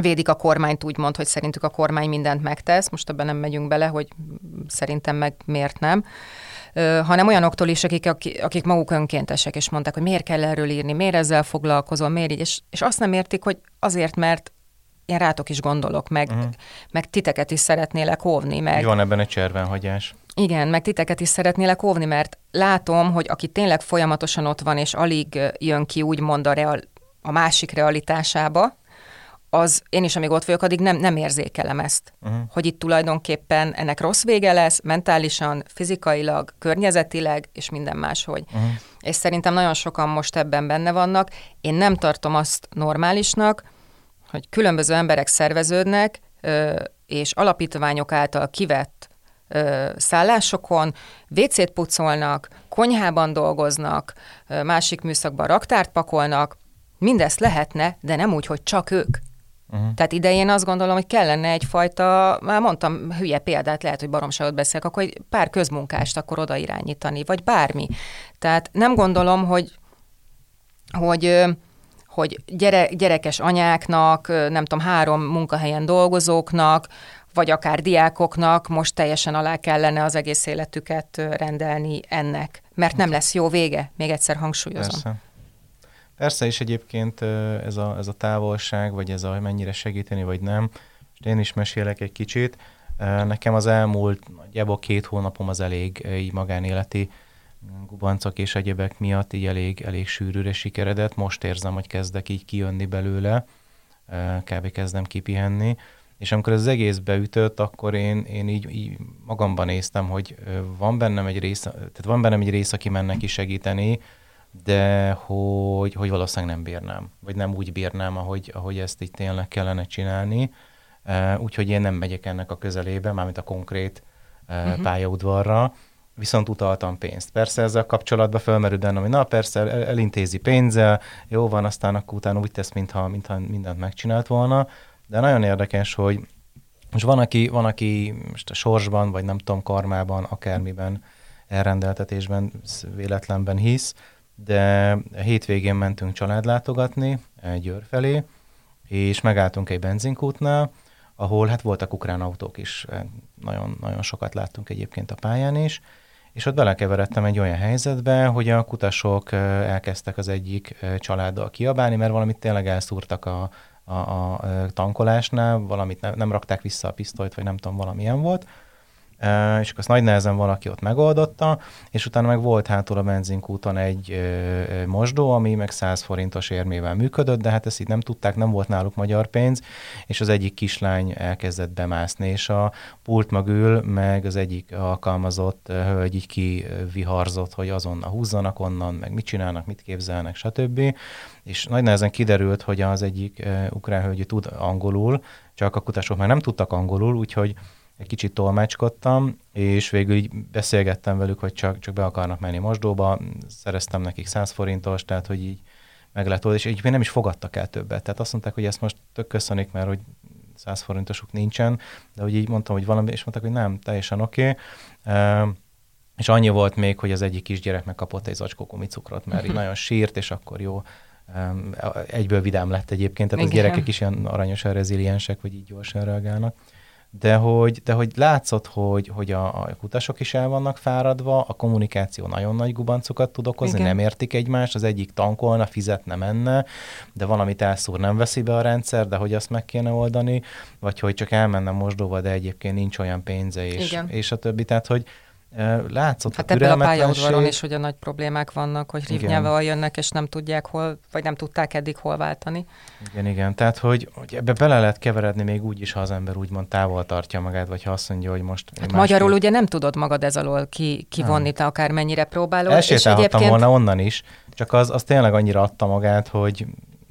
védik a kormányt úgymond, hogy szerintük a kormány mindent megtesz, most ebben nem megyünk bele, hogy szerintem meg miért nem, hanem olyanoktól is, akik, akik maguk önkéntesek, és mondták, hogy miért kell erről írni, miért ezzel foglalkozom, miért így, és, és azt nem értik, hogy azért, mert én rátok is gondolok, meg, uh-huh. meg titeket is szeretnélek óvni. Meg... Van ebben egy cservenhagyás. Igen, meg titeket is szeretnélek óvni, mert látom, hogy aki tényleg folyamatosan ott van, és alig jön ki úgymond a, real, a másik realitásába, az én is, amíg ott vagyok, addig nem, nem érzékelem ezt. Uh-huh. Hogy itt tulajdonképpen ennek rossz vége lesz, mentálisan, fizikailag, környezetileg, és minden máshogy. Uh-huh. És szerintem nagyon sokan most ebben benne vannak. Én nem tartom azt normálisnak, hogy különböző emberek szerveződnek, és alapítványok által kivett szállásokon, WC-t pucolnak, konyhában dolgoznak, másik műszakban raktárt pakolnak, mindezt lehetne, de nem úgy, hogy csak ők. Uh-huh. Tehát idején azt gondolom, hogy kellene egyfajta, már mondtam hülye példát, lehet, hogy baromságot beszélek, akkor egy pár közmunkást akkor oda irányítani, vagy bármi. Tehát nem gondolom, hogy, hogy hogy gyere, gyerekes anyáknak, nem tudom, három munkahelyen dolgozóknak, vagy akár diákoknak most teljesen alá kellene az egész életüket rendelni ennek, mert nem lesz jó vége, még egyszer hangsúlyozom. Persze. Persze, és egyébként ez a, ez a távolság, vagy ez a mennyire segíteni, vagy nem, és én is mesélek egy kicsit. Nekem az elmúlt nagyjából két hónapom az elég így magánéleti gubancok és egyebek miatt így elég, elég sűrűre sikeredett. Most érzem, hogy kezdek így kijönni belőle, kb. kezdem kipihenni. És amikor ez az egész beütött, akkor én, én így, így magamban néztem, hogy van bennem egy rész, tehát van bennem egy rész, aki menne ki segíteni, de hogy, hogy valószínűleg nem bírnám, vagy nem úgy bírnám, ahogy, ahogy ezt itt tényleg kellene csinálni. Úgyhogy én nem megyek ennek a közelébe, mármint a konkrét uh-huh. pályaudvarra, viszont utaltam pénzt. Persze ezzel kapcsolatban felmerül bennem, hogy na persze el, elintézi pénzzel, jó van, aztán akkor utána úgy tesz, mintha, mintha mindent megcsinált volna, de nagyon érdekes, hogy most van, aki, van, aki most a sorsban, vagy nem tudom, karmában, akármiben, elrendeltetésben, véletlenben hisz, de hétvégén mentünk családlátogatni Győr felé, és megálltunk egy benzinkútnál, ahol hát voltak ukrán autók is, nagyon, nagyon sokat láttunk egyébként a pályán is, és ott belekeveredtem egy olyan helyzetbe, hogy a kutasok elkezdtek az egyik családdal kiabálni, mert valamit tényleg elszúrtak a, a, a tankolásnál, valamit ne, nem rakták vissza a pisztolyt, vagy nem tudom, valamilyen volt, és akkor azt nagy nehezen valaki ott megoldotta, és utána meg volt hátul a benzinkúton egy mosdó, ami meg 100 forintos érmével működött, de hát ezt így nem tudták, nem volt náluk magyar pénz, és az egyik kislány elkezdett bemászni, és a pult mögül meg az egyik alkalmazott hölgy így kiviharzott, hogy azonnal húzzanak onnan, meg mit csinálnak, mit képzelnek, stb. És nagy nehezen kiderült, hogy az egyik ukrán hölgy tud angolul, csak a kutasok már nem tudtak angolul, úgyhogy egy kicsit tolmácskodtam, és végül így beszélgettem velük, hogy csak, csak be akarnak menni mosdóba, szereztem nekik 100 forintos, tehát hogy így meg lett és így nem is fogadtak el többet. Tehát azt mondták, hogy ezt most tök köszönik, mert hogy 100 forintosuk nincsen, de hogy így mondtam, hogy valami, és mondták, hogy nem, teljesen oké. Okay. és annyi volt még, hogy az egyik kisgyerek megkapott egy zacskó kumicukrot, mert így nagyon sírt, és akkor jó, egyből vidám lett egyébként, tehát Igen. az gyerekek is ilyen aranyosan reziliensek, vagy így gyorsan reagálnak de hogy, de hogy látszott, hogy, hogy a, a kutasok is el vannak fáradva, a kommunikáció nagyon nagy gubancokat tud okozni, Igen. nem értik egymást, az egyik tankolna, fizetne, menne, de valamit elszúr, nem veszi be a rendszer, de hogy azt meg kéne oldani, vagy hogy csak elmenne mosdóba, de egyébként nincs olyan pénze, és, Igen. és a többi. Tehát, hogy látszott hát a ebben a pályaudvaron is ugye nagy problémák vannak, hogy rivnyával jönnek, és nem tudják hol, vagy nem tudták eddig hol váltani. Igen, igen. Tehát, hogy, hogy ebbe bele lehet keveredni még úgy is, ha az ember úgymond távol tartja magát, vagy ha azt mondja, hogy most... Hát magyarul ugye nem tudod magad ez alól ki, kivonni, te akár mennyire próbálod. Elsétálhattam és egyébként... volna onnan is, csak az, az tényleg annyira adta magát, hogy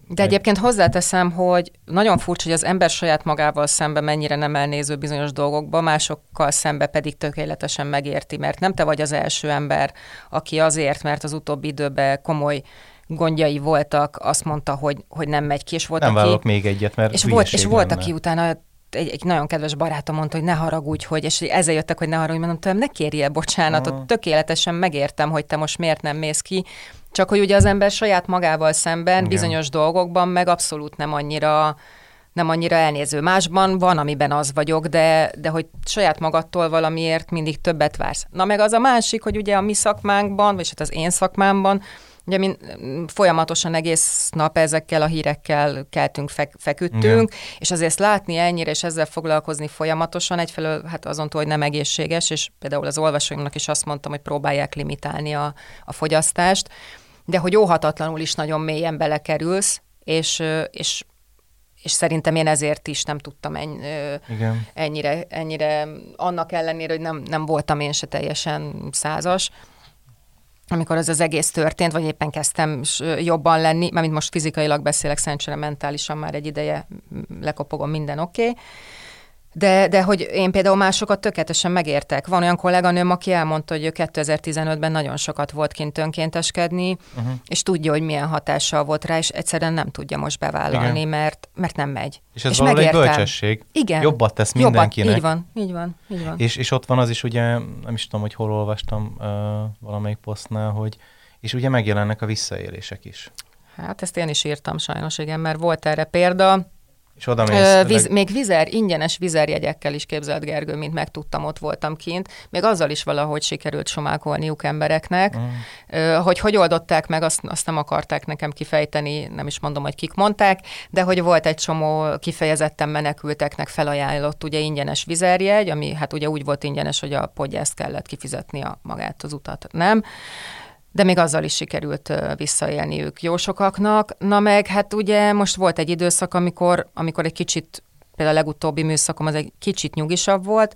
de egyébként hozzáteszem, hogy nagyon furcsa, hogy az ember saját magával szembe mennyire nem elnéző bizonyos dolgokba, másokkal szembe pedig tökéletesen megérti, mert nem te vagy az első ember, aki azért, mert az utóbbi időben komoly gondjai voltak, azt mondta, hogy, hogy nem megy ki, és volt, nem aki... még egyet, mert és volt, és volt, aki utána egy, egy nagyon kedves barátom mondta, hogy ne haragudj, hogy, és ezzel jöttek, hogy ne haragudj, mondom, tőlem, ne kérjél bocsánatot, uh-huh. tökéletesen megértem, hogy te most miért nem mész ki, csak hogy ugye az ember saját magával szemben Igen. bizonyos dolgokban meg abszolút nem annyira nem annyira elnéző. Másban van, amiben az vagyok, de, de hogy saját magadtól valamiért mindig többet vársz. Na meg az a másik, hogy ugye a mi szakmánkban, vagy hát az én szakmámban, ugye mi folyamatosan egész nap ezekkel a hírekkel keltünk, fek, feküdtünk, Igen. és azért ezt látni ennyire, és ezzel foglalkozni folyamatosan, egyfelől hát azon túl, hogy nem egészséges, és például az olvasóimnak is azt mondtam, hogy próbálják limitálni a, a fogyasztást, de hogy óhatatlanul is nagyon mélyen belekerülsz, és, és és szerintem én ezért is nem tudtam enny, Igen. ennyire, ennyire, annak ellenére, hogy nem, nem voltam én se teljesen százas, amikor az az egész történt, vagy éppen kezdtem jobban lenni, mert most fizikailag beszélek, szerencsére mentálisan már egy ideje lekopogom, minden oké, okay de, de hogy én például másokat tökéletesen megértek. Van olyan kolléganőm, aki elmondta, hogy ő 2015-ben nagyon sokat volt kint önkénteskedni, uh-huh. és tudja, hogy milyen hatással volt rá, és egyszerűen nem tudja most bevállalni, mert, mert nem megy. És ez és valami egy bölcsesség. Igen. Jobbat tesz Jobbat, mindenkinek. Így van, így van, így van. És, és ott van az is, ugye, nem is tudom, hogy hol olvastam uh, valamelyik posztnál, hogy és ugye megjelennek a visszaélések is. Hát ezt én is írtam sajnos, igen, mert volt erre példa és oda mész, Viz, leg... Még vizer, ingyenes vizerjegyekkel is képzelt Gergő, mint megtudtam, ott voltam kint. Még azzal is valahogy sikerült somálkolniuk embereknek. Mm. Hogy hogy oldották meg, azt, azt nem akarták nekem kifejteni, nem is mondom, hogy kik mondták, de hogy volt egy csomó kifejezetten menekülteknek felajánlott ugye ingyenes vizerjegy, ami hát ugye úgy volt ingyenes, hogy a podgyászt kellett kifizetni a magát az utat, nem? De még azzal is sikerült visszaélniük jó sokaknak. Na meg hát ugye most volt egy időszak, amikor, amikor egy kicsit, például a legutóbbi műszakom az egy kicsit nyugisabb volt,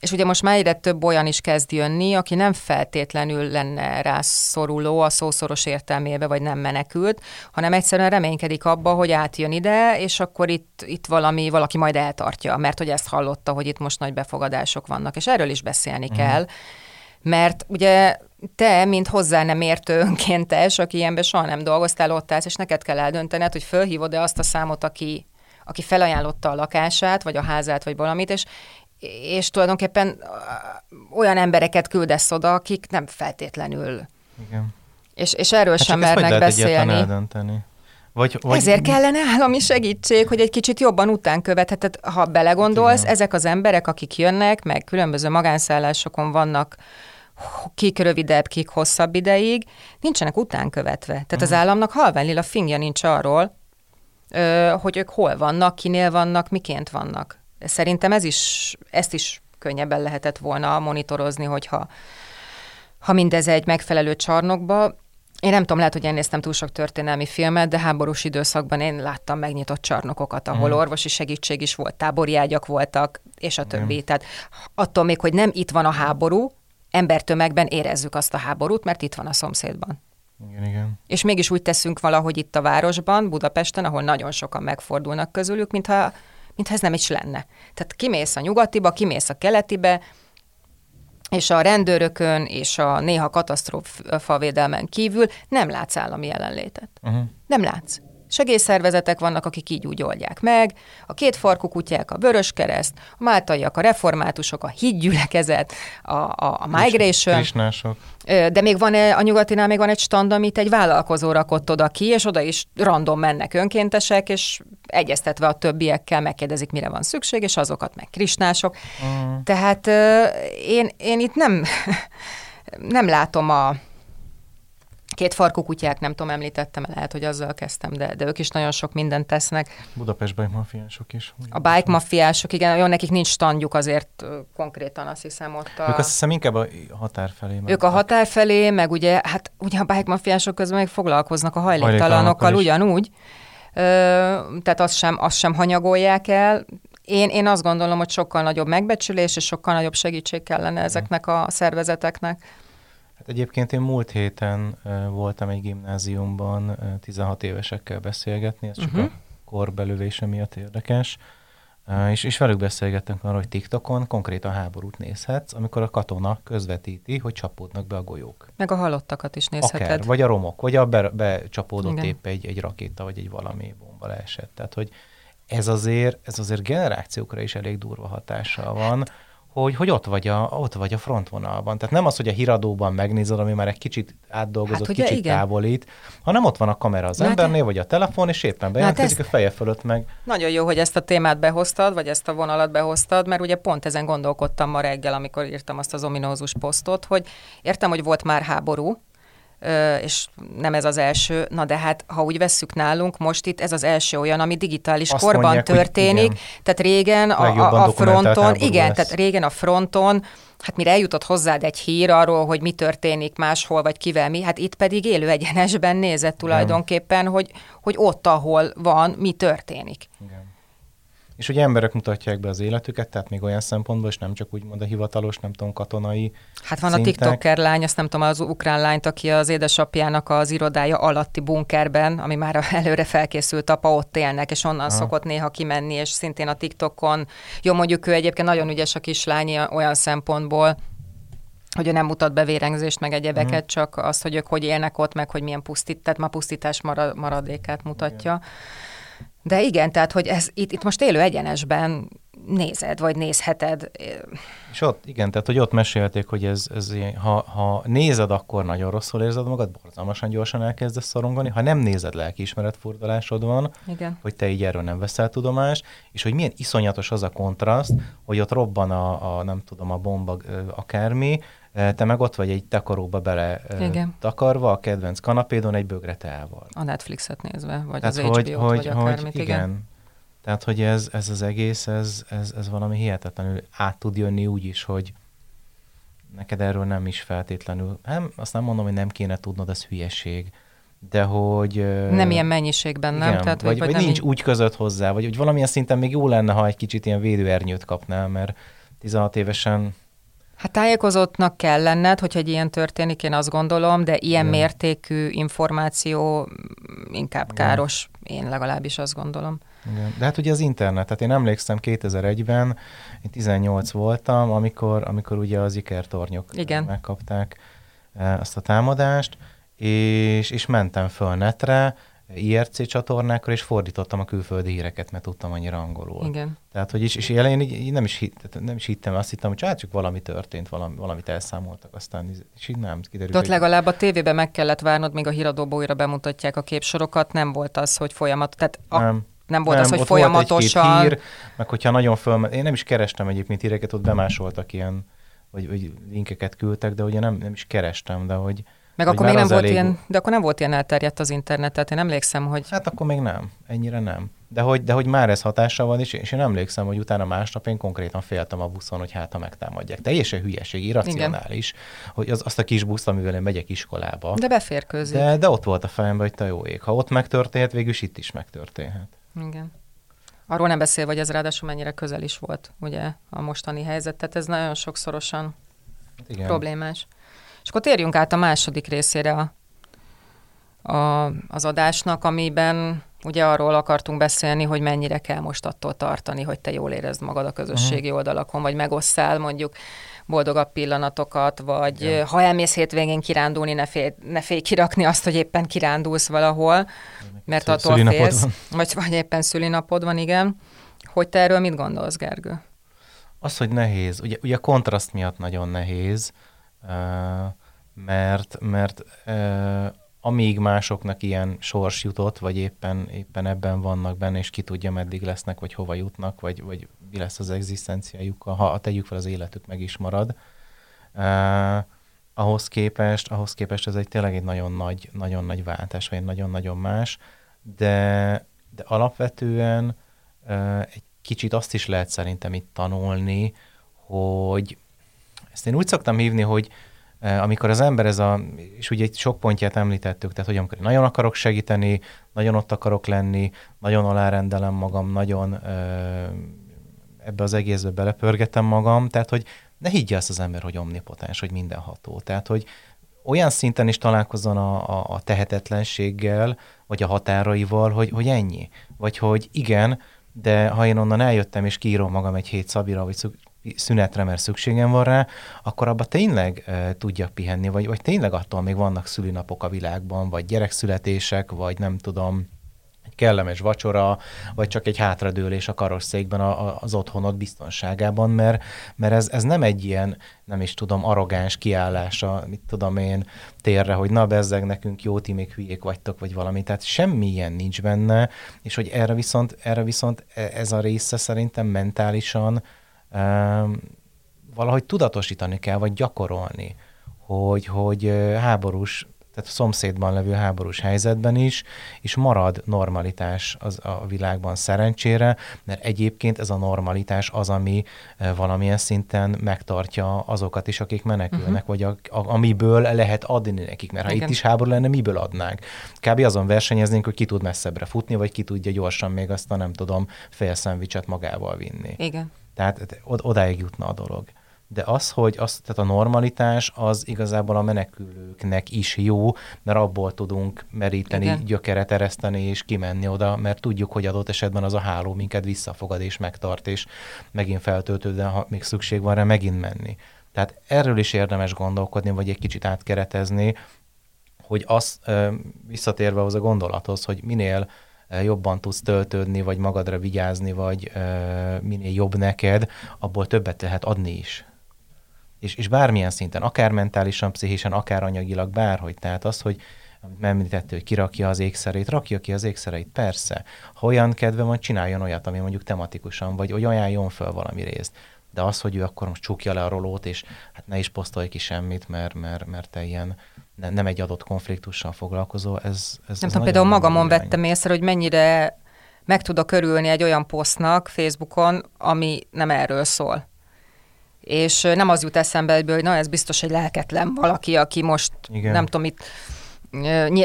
és ugye most már egyre több olyan is kezd jönni, aki nem feltétlenül lenne rászoruló a szószoros értelmébe, vagy nem menekült, hanem egyszerűen reménykedik abba, hogy átjön ide, és akkor itt, itt valami, valaki majd eltartja, mert hogy ezt hallotta, hogy itt most nagy befogadások vannak, és erről is beszélni mm. kell, mert ugye te, mint hozzá nem értő önkéntes, aki ilyenben soha nem dolgoztál, ott állsz, és neked kell eldöntened, hogy fölhívod-e azt a számot, aki, aki felajánlotta a lakását, vagy a házát, vagy valamit, és, és tulajdonképpen olyan embereket küldesz oda, akik nem feltétlenül Igen. És, és erről Hát sem mernek beszélni. eldönteni? Vagy, vagy Ezért kellene állami segítség, hogy egy kicsit jobban után követheted. Ha belegondolsz, Igen. ezek az emberek, akik jönnek, meg különböző magánszállásokon vannak, kik rövidebb, kik hosszabb ideig, nincsenek után követve. Tehát Mhm. az államnak halványlila fingja nincs arról, hogy ők hol vannak, kinél vannak, miként vannak. Szerintem ez is, ezt is könnyebben lehetett volna monitorozni, hogyha ha mindez egy megfelelő csarnokba. Én nem tudom, lehet, hogy én néztem túl sok történelmi filmet, de háborús időszakban én láttam megnyitott csarnokokat, ahol Mhm. orvosi segítség is volt, tábori ágyak voltak, és a többi. Igen. Tehát attól még, hogy nem itt van a háború, embertömegben érezzük azt a háborút, mert itt van a szomszédban. Igen, igen. És mégis úgy teszünk valahogy itt a városban, Budapesten, ahol nagyon sokan megfordulnak közülük, mintha, mintha ez nem is lenne. Tehát kimész a nyugatiba, kimész a keletibe, és a rendőrökön és a néha katasztrófavédelmen kívül nem látsz állami jelenlétet. Uh-huh. Nem látsz. Segélyszervezetek vannak, akik így úgy oldják meg, a kétfarkú kutyák, a Vöröskereszt, a máltaiak, a reformátusok, a hídgyülekezet, a, a, a migration, Krisnások. De még van a nyugatinál még van egy stand, amit egy vállalkozó rakott oda ki, és oda is random mennek önkéntesek, és egyeztetve a többiekkel megkérdezik, mire van szükség, és azokat meg krisnások. Uh-huh. Tehát én, én itt nem, nem látom a két farkú kutyák, nem tudom, említettem, lehet, hogy azzal kezdtem, de, de ők is nagyon sok mindent tesznek. Budapestben mafiások is. A bike mafiások, igen, jó, nekik nincs standjuk azért konkrétan, azt hiszem ott a... Ők azt hiszem inkább a határ felé mentek. Ők a határ felé, meg ugye, hát ugye a bike mafiások közben meg foglalkoznak a hajléktalanokkal ugyanúgy, Ö, tehát azt sem, azt sem hanyagolják el. Én, én azt gondolom, hogy sokkal nagyobb megbecsülés és sokkal nagyobb segítség kellene ezeknek a szervezeteknek. Hát egyébként én múlt héten voltam egy gimnáziumban uh, 16 évesekkel beszélgetni, ez csak Mhm. uh-huh. a korbelövése miatt érdekes. És, és velük beszélgettünk arról, hogy TikTokon konkrétan háborút nézhetsz, amikor a katona közvetíti, hogy csapódnak be a golyók. Meg a halottakat is nézheted. Akár, vagy a romok, vagy a be, becsapódott Igen. épp egy, egy rakéta, vagy egy valami bomba leesett. Tehát, hogy ez azért, ez azért generációkra is elég durva hatással van, hogy, hogy ott, vagy a, ott vagy a frontvonalban. Tehát nem az, hogy a híradóban megnézed, ami már egy kicsit átdolgozott, Hát hát, kicsit igen. távolít, hanem ott van a kamera az hát embernél, vagy a telefon, és éppen bejelentkezik ezt- a feje fölött meg. Nagyon jó, hogy ezt a témát behoztad, vagy ezt a vonalat behoztad, mert ugye pont ezen gondolkodtam ma reggel, amikor írtam azt az ominózus posztot, hogy értem, hogy volt már háború, és nem ez az első, na de hát, ha úgy vesszük nálunk, most itt ez az első olyan, ami digitális Azt korban mondják, történik, tehát régen a, a, a fronton, igen, lesz. tehát régen a fronton, hát mire eljutott hozzád egy hír arról, hogy mi történik máshol, vagy kivel mi, hát itt pedig élő egyenesben nézett tulajdonképpen, hogy, hogy ott, ahol van, mi történik. Igen. És ugye emberek mutatják be az életüket, tehát még olyan szempontból, és nem csak úgymond a hivatalos, nem tudom, katonai Hát van szintek. a TikToker lány, azt nem tudom, az ukrán lányt, aki az édesapjának az irodája alatti bunkerben, ami már előre felkészült apa, ott élnek, és onnan Aha. szokott néha kimenni, és szintén a TikTokon. Jó, mondjuk ő egyébként nagyon ügyes a kislány olyan szempontból, hogy ő nem mutat be vérengzést, meg egyebeket, Mhm. csak azt, hogy ők hogy élnek ott, meg hogy milyen pusztít, tehát ma pusztítás mara- maradékát mutatja. De igen, tehát, hogy ez itt, itt most élő egyenesben nézed, vagy nézheted. És ott, igen, tehát hogy ott mesélték, hogy ez, ez ha, ha nézed, akkor nagyon rosszul érzed magad, borzalmasan gyorsan elkezdesz szorongani, ha nem nézed, lelkiismeret furdalásod van, Igen. hogy te így erről nem veszel tudomást, és hogy milyen iszonyatos az a kontraszt, hogy ott robban a, a nem tudom, a bomba akármi, te meg ott vagy egy takaróba bele Igen. takarva, a kedvenc kanapédon egy bögre teával. A Netflixet nézve, vagy Tehát, az hogy, HBO-t, hogy, vagy hogy, akármit, igen. igen. Tehát, hogy ez, ez az egész, ez, ez, ez valami hihetetlenül át tud jönni úgy is, hogy neked erről nem is feltétlenül, nem, azt nem mondom, hogy nem kéne tudnod, ez hülyeség, de hogy... Nem ilyen mennyiségben, nem? igen, Tehát, vagy, vagy, nem nincs így- úgy között hozzá, vagy hogy valamilyen szinten még jó lenne, ha egy kicsit ilyen védőernyőt kapnál, mert 16 évesen Hát tájékozottnak kell lenned, hogyha egy ilyen történik, én azt gondolom, de ilyen Igen. mértékű információ mm, inkább Igen. káros, én legalábbis azt gondolom. Igen. De hát ugye az internet, tehát én emlékszem 2001-ben, én 18 voltam, amikor, amikor ugye az ikertornyok Igen. megkapták azt a támadást, és, és mentem föl netre, IRC csatornákra, és fordítottam a külföldi híreket, mert tudtam annyira angolul. Igen. Tehát, hogy is, és elején így, így nem, is hit, tehát nem is hittem, azt hittem, hogy hát csak valami történt, valami, valamit elszámoltak, aztán és így nem, kiderült, De ott hogy legalább a tévében meg kellett várnod, míg a híradóba újra bemutatják a képsorokat, nem volt az, hogy folyamat, tehát a, nem. nem volt nem, az, hogy folyamatosan... Volt hír, meg hogyha nagyon föl... Én nem is kerestem egyébként híreket, ott bemásoltak ilyen, vagy, vagy linkeket küldtek, de ugye nem, nem is kerestem, de hogy... Meg akkor még nem volt elég- ilyen, de akkor nem volt ilyen elterjedt az internet, tehát én emlékszem, hogy Hát akkor még nem, ennyire nem. De hogy, de hogy már ez hatással van, és, és én emlékszem, hogy utána másnap én konkrétan féltem a buszon, hogy hát ha megtámadják. Teljesen hülyeség, irracionális, hogy az, azt a kis buszt, amivel én megyek iskolába. de beférkőzik. De, de ott volt a fejemben, hogy te jó ég. Ha ott megtörténhet, végül is itt is megtörténhet. Igen. Arról nem beszél, hogy ez ráadásul mennyire közel is volt, ugye, a mostani helyzet, tehát ez nagyon sokszorosan Igen. problémás. És akkor térjünk át a második részére a, a, az adásnak, amiben ugye arról akartunk beszélni, hogy mennyire kell most attól tartani, hogy te jól érezd magad a közösségi uh-huh. oldalakon, vagy megosszál mondjuk boldogabb pillanatokat, vagy. Igen. ha elmész hétvégén kirándulni, ne félj, ne félj kirakni azt, hogy éppen kirándulsz valahol, mert Szü- attól félsz, van. vagy, vagy éppen szülinapod van, igen. Hogy te erről mit gondolsz, Gergő? Az, hogy nehéz. Ugye, ugye a kontraszt miatt nagyon nehéz, mert, mert amíg másoknak ilyen sors jutott, vagy éppen, éppen ebben vannak benne, és ki tudja, meddig lesznek, vagy hova jutnak, vagy, vagy mi lesz az egzisztenciájukkal, ha tegyük fel az életük meg is marad. Uh, ahhoz képest, ahhoz képest ez egy tényleg egy nagyon nagy, nagyon nagy váltás, vagy nagyon-nagyon más, de, de alapvetően uh, egy kicsit azt is lehet szerintem itt tanulni, hogy ezt én úgy szoktam hívni, hogy amikor az ember ez a, és ugye itt sok pontját említettük, tehát hogy amikor nagyon akarok segíteni, nagyon ott akarok lenni, nagyon alárendelem magam, nagyon ebbe az egészbe belepörgetem magam, tehát hogy ne higgye azt az ember, hogy omnipotens, hogy mindenható. Tehát, hogy olyan szinten is találkozzon a, a, a tehetetlenséggel, vagy a határaival, hogy, hogy ennyi. Vagy hogy igen, de ha én onnan eljöttem, és kiírom magam egy hét szabira, vagy szünetre, mert szükségem van rá, akkor abba tényleg e, tudjak pihenni, vagy, vagy tényleg attól még vannak szülinapok a világban, vagy gyerekszületések, vagy nem tudom, egy kellemes vacsora, vagy csak egy hátradőlés a karosszékben a, a, az otthonod biztonságában, mert, mert ez, ez nem egy ilyen, nem is tudom, arrogáns kiállása, mit tudom én, térre, hogy na bezzeg nekünk jó, ti még hülyék vagytok, vagy valami. Tehát semmi ilyen nincs benne, és hogy erre viszont, erre viszont e- ez a része szerintem mentálisan valahogy tudatosítani kell, vagy gyakorolni, hogy, hogy háborús, tehát a szomszédban levő háborús helyzetben is, és marad normalitás az a világban szerencsére, mert egyébként ez a normalitás az, ami valamilyen szinten megtartja azokat is, akik menekülnek, uh-huh. vagy a, a, amiből lehet adni nekik, mert ha Igen. itt is háború lenne, miből adnánk? Kb. azon versenyeznénk, hogy ki tud messzebbre futni, vagy ki tudja gyorsan még azt a nem tudom, fél szendvicset magával vinni. Igen. Tehát od- odáig jutna a dolog. De az, hogy az, tehát a normalitás az igazából a menekülőknek is jó, mert abból tudunk meríteni, Igen. Gyökeret ereszteni és kimenni oda, mert tudjuk, hogy adott esetben az a háló minket visszafogad és megtart, és megint feltöltődve, ha még szükség van rá, megint menni. Tehát erről is érdemes gondolkodni, vagy egy kicsit átkeretezni, hogy az visszatérve az a gondolathoz, hogy minél jobban tudsz töltődni, vagy magadra vigyázni, vagy minél jobb neked, abból többet lehet adni is. És, és bármilyen szinten, akár mentálisan, pszichésen, akár anyagilag, bárhogy. Tehát az, hogy amit említette, hogy kirakja az ékszerét, rakja ki az ékszereit, persze. Ha olyan kedve van, csináljon olyat, ami mondjuk tematikusan, vagy hogy ajánljon föl valami részt. De az, hogy ő akkor most csukja le a rolót, és hát ne is posztolj ki semmit, mert, mert, mert te ilyen ne, nem egy adott konfliktussal foglalkozó, ez, ez Nem tudom, például magamon irány. vettem észre, hogy mennyire meg tudok örülni egy olyan posztnak Facebookon, ami nem erről szól. És nem az jut eszembe egyből, hogy na ez biztos egy lelketlen valaki, aki most Igen. nem tudom itt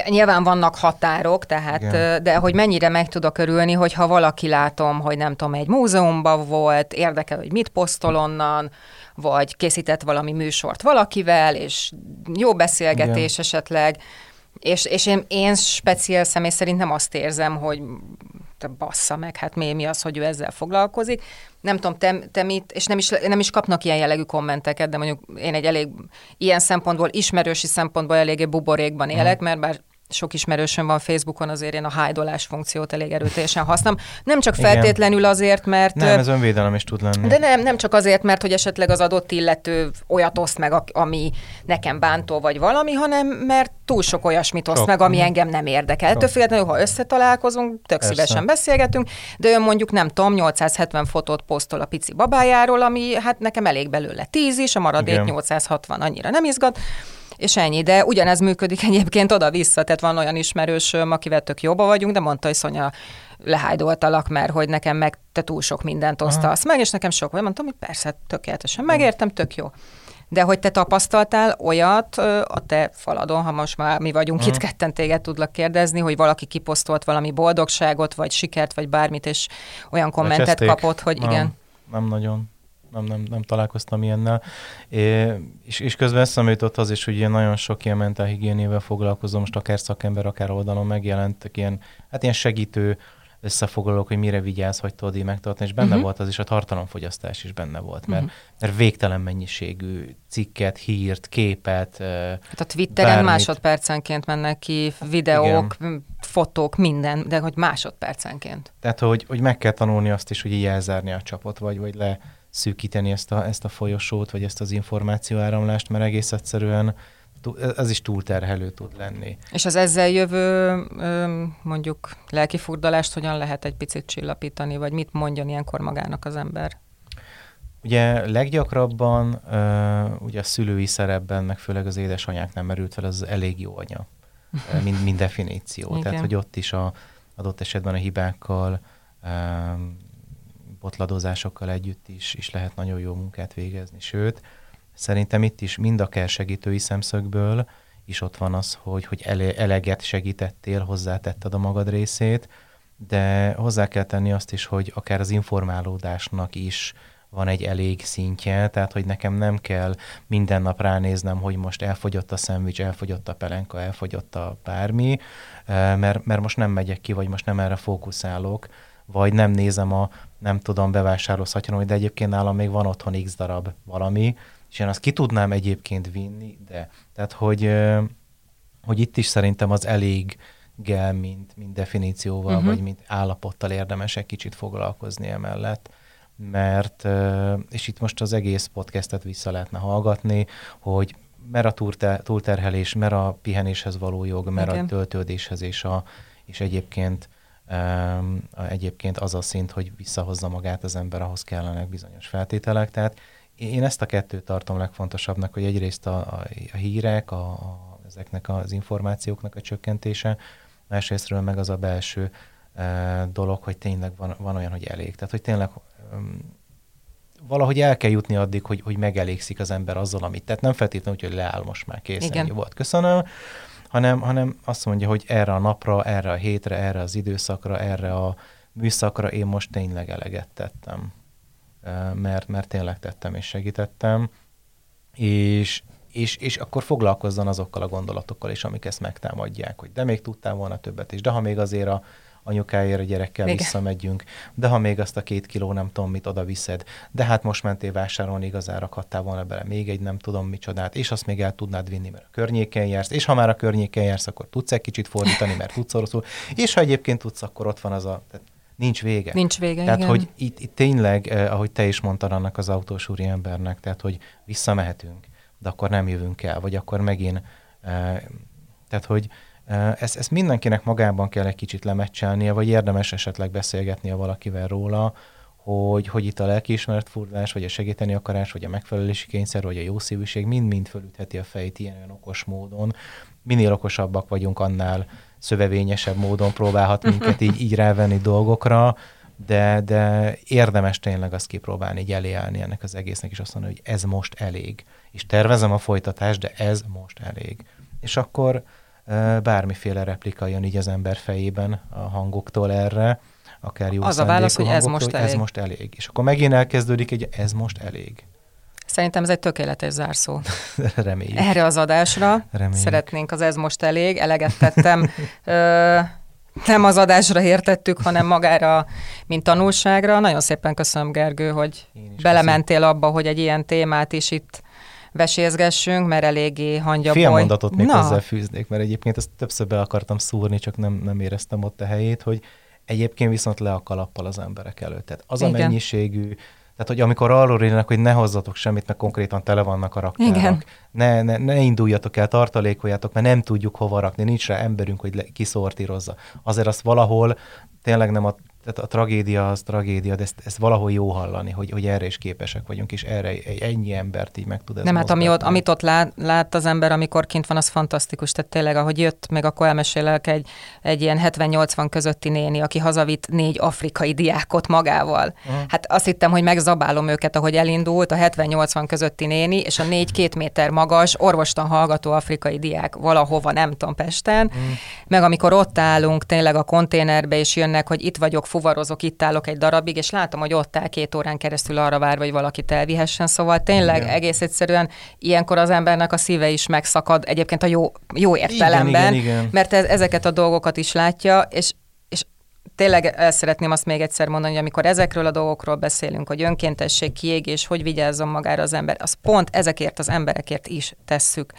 Nyilván vannak határok, tehát, Igen. de hogy mennyire meg tudok örülni, hogyha valaki látom, hogy nem tudom, egy múzeumban volt, érdekel, hogy mit posztol onnan, vagy készített valami műsort valakivel, és jó beszélgetés Igen. esetleg, és, és én, én speciál személy szerint nem azt érzem, hogy te bassza meg, hát mi, mi az, hogy ő ezzel foglalkozik. Nem tudom, te, te mit, és nem is, nem is kapnak ilyen jellegű kommenteket, de mondjuk én egy elég ilyen szempontból, ismerősi szempontból eléggé buborékban élek, mert bár sok ismerősöm van Facebookon, azért én a hájdolás funkciót elég erőteljesen használom. Nem csak Igen. feltétlenül azért, mert... Nem, ez önvédelem is tud lenni. De nem, nem csak azért, mert hogy esetleg az adott illető olyat oszt meg, ami nekem bántó vagy valami, hanem mert túl sok olyasmit oszt Sok. meg, ami Mhm. engem nem érdekel. Ettől függetlenül, ha összetalálkozunk, tök Persze. szívesen beszélgetünk, de ő mondjuk nem tudom, 870 fotót posztol a pici babájáról, ami hát nekem elég belőle 10 is, a maradék Igen. 860 annyira nem izgat. És ennyi, de ugyanez működik egyébként oda-vissza, tehát van olyan ismerősöm, akivel tök jóba vagyunk, de mondta, hogy Szonya, lehájdoltalak, mert hogy nekem meg te túl sok mindent osztasz meg, és nekem sok vagy. Mondtam, hogy persze, tökéletesen megértem, tök jó. De hogy te tapasztaltál olyat a te faladon, ha most már mi vagyunk Mhm. itt ketten téged tudlak kérdezni, hogy valaki kiposztolt valami boldogságot, vagy sikert, vagy bármit, és olyan kommentet Lecseszték? kapott, hogy nem, igen. Nem nagyon. Nem, nem, nem találkoztam ilyennel. É, és, és közben eszembe jutott az is, hogy ilyen nagyon sok ilyen mentálhigiénével foglalkozom, most akár szakember, akár oldalon megjelentek ilyen, hát ilyen segítő összefoglalók, hogy mire vigyázz, hogy tudod így megtartani, és benne uh-huh. volt az is, a tartalomfogyasztás is benne volt, mert, uh-huh. mert végtelen mennyiségű cikket, hírt, képet, Hát a Twitteren Bármit. másodpercenként mennek ki videók, m- fotók, minden, de hogy másodpercenként. Tehát, hogy, hogy meg kell tanulni azt is, hogy így elzárni a csapot, vagy, vagy leszűkíteni ezt a, ezt a folyosót, vagy ezt az információ áramlást, mert egész egyszerűen ez is túlterhelő tud lenni. És az ezzel jövő mondjuk lelkifurdalást hogyan lehet egy picit csillapítani, vagy mit mondjon ilyenkor magának az ember? Ugye leggyakrabban ugye a szülői szerepben, meg főleg az édesanyák nem merült fel, az elég jó anya, mind, mind definíció. Tehát, hogy ott is a adott esetben a hibákkal, botladozásokkal együtt is, is lehet nagyon jó munkát végezni. Sőt, szerintem itt is mind a kell segítői szemszögből is ott van az, hogy, hogy ele, eleget segítettél, hozzátetted a magad részét, de hozzá kell tenni azt is, hogy akár az informálódásnak is van egy elég szintje, tehát hogy nekem nem kell minden nap ránéznem, hogy most elfogyott a szendvics, elfogyott a pelenka, elfogyott a bármi, eh, mert, mert most nem megyek ki, vagy most nem erre fókuszálok, vagy nem nézem a, nem tudom, bevásárló szatyonom, de egyébként nálam még van otthon x darab valami, és én azt ki tudnám egyébként vinni, de tehát, hogy, hogy itt is szerintem az elég gel, mint, mint definícióval, uh-huh. vagy mint állapottal érdemes egy kicsit foglalkozni emellett, mert, és itt most az egész podcastet vissza lehetne hallgatni, hogy mer a túlter, túlterhelés, mer a pihenéshez való jog, mer Igen. a töltődéshez, és, a, és egyébként, egyébként az a szint, hogy visszahozza magát az ember, ahhoz kellenek bizonyos feltételek. Tehát én ezt a kettőt tartom legfontosabbnak, hogy egyrészt a, a, a hírek, a, a, ezeknek az információknak a csökkentése, másrésztről meg az a belső uh, dolog, hogy tényleg van, van olyan, hogy elég. Tehát, hogy tényleg um, valahogy el kell jutni addig, hogy, hogy megelégszik az ember azzal, amit tett. Nem feltétlenül úgy, hogy leáll most már készen, Igen. ennyi volt, köszönöm, hanem, hanem azt mondja, hogy erre a napra, erre a hétre, erre az időszakra, erre a műszakra én most tényleg eleget tettem. Mert, mert tényleg tettem és segítettem, és, és, és akkor foglalkozzon azokkal a gondolatokkal is, amik ezt megtámadják, hogy de még tudtál volna többet is, de ha még azért a anyukáért a gyerekkel Igen. visszamegyünk, de ha még azt a két kiló nem tudom mit oda viszed, de hát most mentél vásárolni, igazán rakhattál volna bele még egy nem tudom micsodát, és azt még el tudnád vinni, mert a környéken jársz, és ha már a környéken jársz, akkor tudsz egy kicsit fordítani, mert tudsz oroszul, és ha egyébként tudsz, akkor ott van az a, tehát nincs vége. Nincs vége, Tehát, igen. hogy itt, itt tényleg, eh, ahogy te is mondtad annak az autós úri embernek, tehát, hogy visszamehetünk, de akkor nem jövünk el, vagy akkor megint, eh, tehát, hogy ezt, ezt mindenkinek magában kell egy kicsit lemecselnie, vagy érdemes esetleg beszélgetnie valakivel róla, hogy, hogy itt a lelkiismeret furdalás, vagy a segíteni akarás, vagy a megfelelési kényszer, vagy a jó szívűség mind-mind fölütheti a fejét ilyen olyan okos módon. Minél okosabbak vagyunk, annál szövevényesebb módon próbálhat minket így, így rávenni dolgokra, de, de érdemes tényleg azt kipróbálni, így eléállni ennek az egésznek, és azt mondani, hogy ez most elég. És tervezem a folytatást, de ez most elég. És akkor bármiféle replika jön így az ember fejében a hangoktól erre, akár jó Az a válasz, hogy ez most ez elég. most elég. És akkor megint elkezdődik egy ez most elég. Szerintem ez egy tökéletes zárszó. Reméljük. Erre az adásra Reméljük. szeretnénk az Ez Most Elég, eleget tettem. Ö, nem az adásra értettük, hanem magára, mint tanulságra. Nagyon szépen köszönöm, Gergő, hogy belementél abba, hogy egy ilyen témát is itt vesézgessünk, mert eléggé hangyaboly. Fél mondatot még Na. hozzáfűznék, mert egyébként ezt többször be akartam szúrni, csak nem, nem éreztem ott a helyét, hogy egyébként viszont le a kalappal az emberek előtt. Tehát az a Igen. mennyiségű, tehát hogy amikor arról írnak, hogy ne hozzatok semmit, mert konkrétan tele vannak a raktárok. Igen. Ne, ne, ne induljatok el, tartalékoljátok, mert nem tudjuk hova rakni, nincs rá emberünk, hogy le, kiszortírozza. Azért azt valahol tényleg nem a tehát a tragédia az tragédia, de ezt, ezt valahol jó hallani, hogy, hogy erre is képesek vagyunk, és erre ennyi embert így meg tud ez Nem, hát ami ott, amit ott lát, lát az ember, amikor kint van, az fantasztikus. Tehát tényleg, ahogy jött, még akkor elmesélek egy, egy ilyen 70-80 közötti néni, aki hazavitt négy afrikai diákot magával. Uh-huh. Hát azt hittem, hogy megzabálom őket, ahogy elindult a 70-80 közötti néni, és a négy két méter magas, orvostan hallgató afrikai diák valahova, nem tudom, Pesten. Uh-huh. Meg amikor ott állunk tényleg a konténerbe, és jönnek, hogy itt vagyok, fuvarozok, itt állok egy darabig, és látom, hogy ott áll két órán keresztül arra vár, hogy valakit elvihessen. Szóval tényleg Igen. egész egyszerűen ilyenkor az embernek a szíve is megszakad, egyébként a jó, jó értelemben, igen, igen. mert ez, ezeket a dolgokat is látja, és, és tényleg el szeretném azt még egyszer mondani, hogy amikor ezekről a dolgokról beszélünk, hogy önkéntesség, kiégés, hogy vigyázzon magára az ember, az pont ezekért az emberekért is tesszük,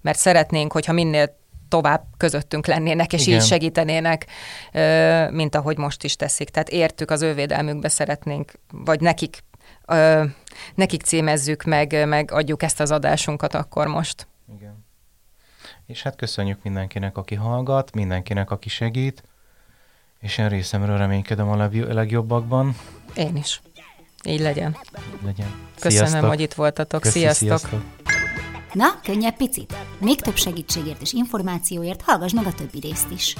mert szeretnénk, hogyha minél tovább közöttünk lennének, és Igen. így segítenének, mint ahogy most is teszik. Tehát értük, az ő védelmükbe szeretnénk, vagy nekik, nekik címezzük meg, meg adjuk ezt az adásunkat akkor most. Igen. És hát köszönjük mindenkinek, aki hallgat, mindenkinek, aki segít, és én részemről reménykedem a legjo- legjobbakban. Én is. Így legyen. Legyen. Köszönöm, Sziasztok. hogy itt voltatok. Köszi, Sziasztok! sziasztok. Na, könnyebb picit? Még több segítségért és információért hallgass meg a többi részt is.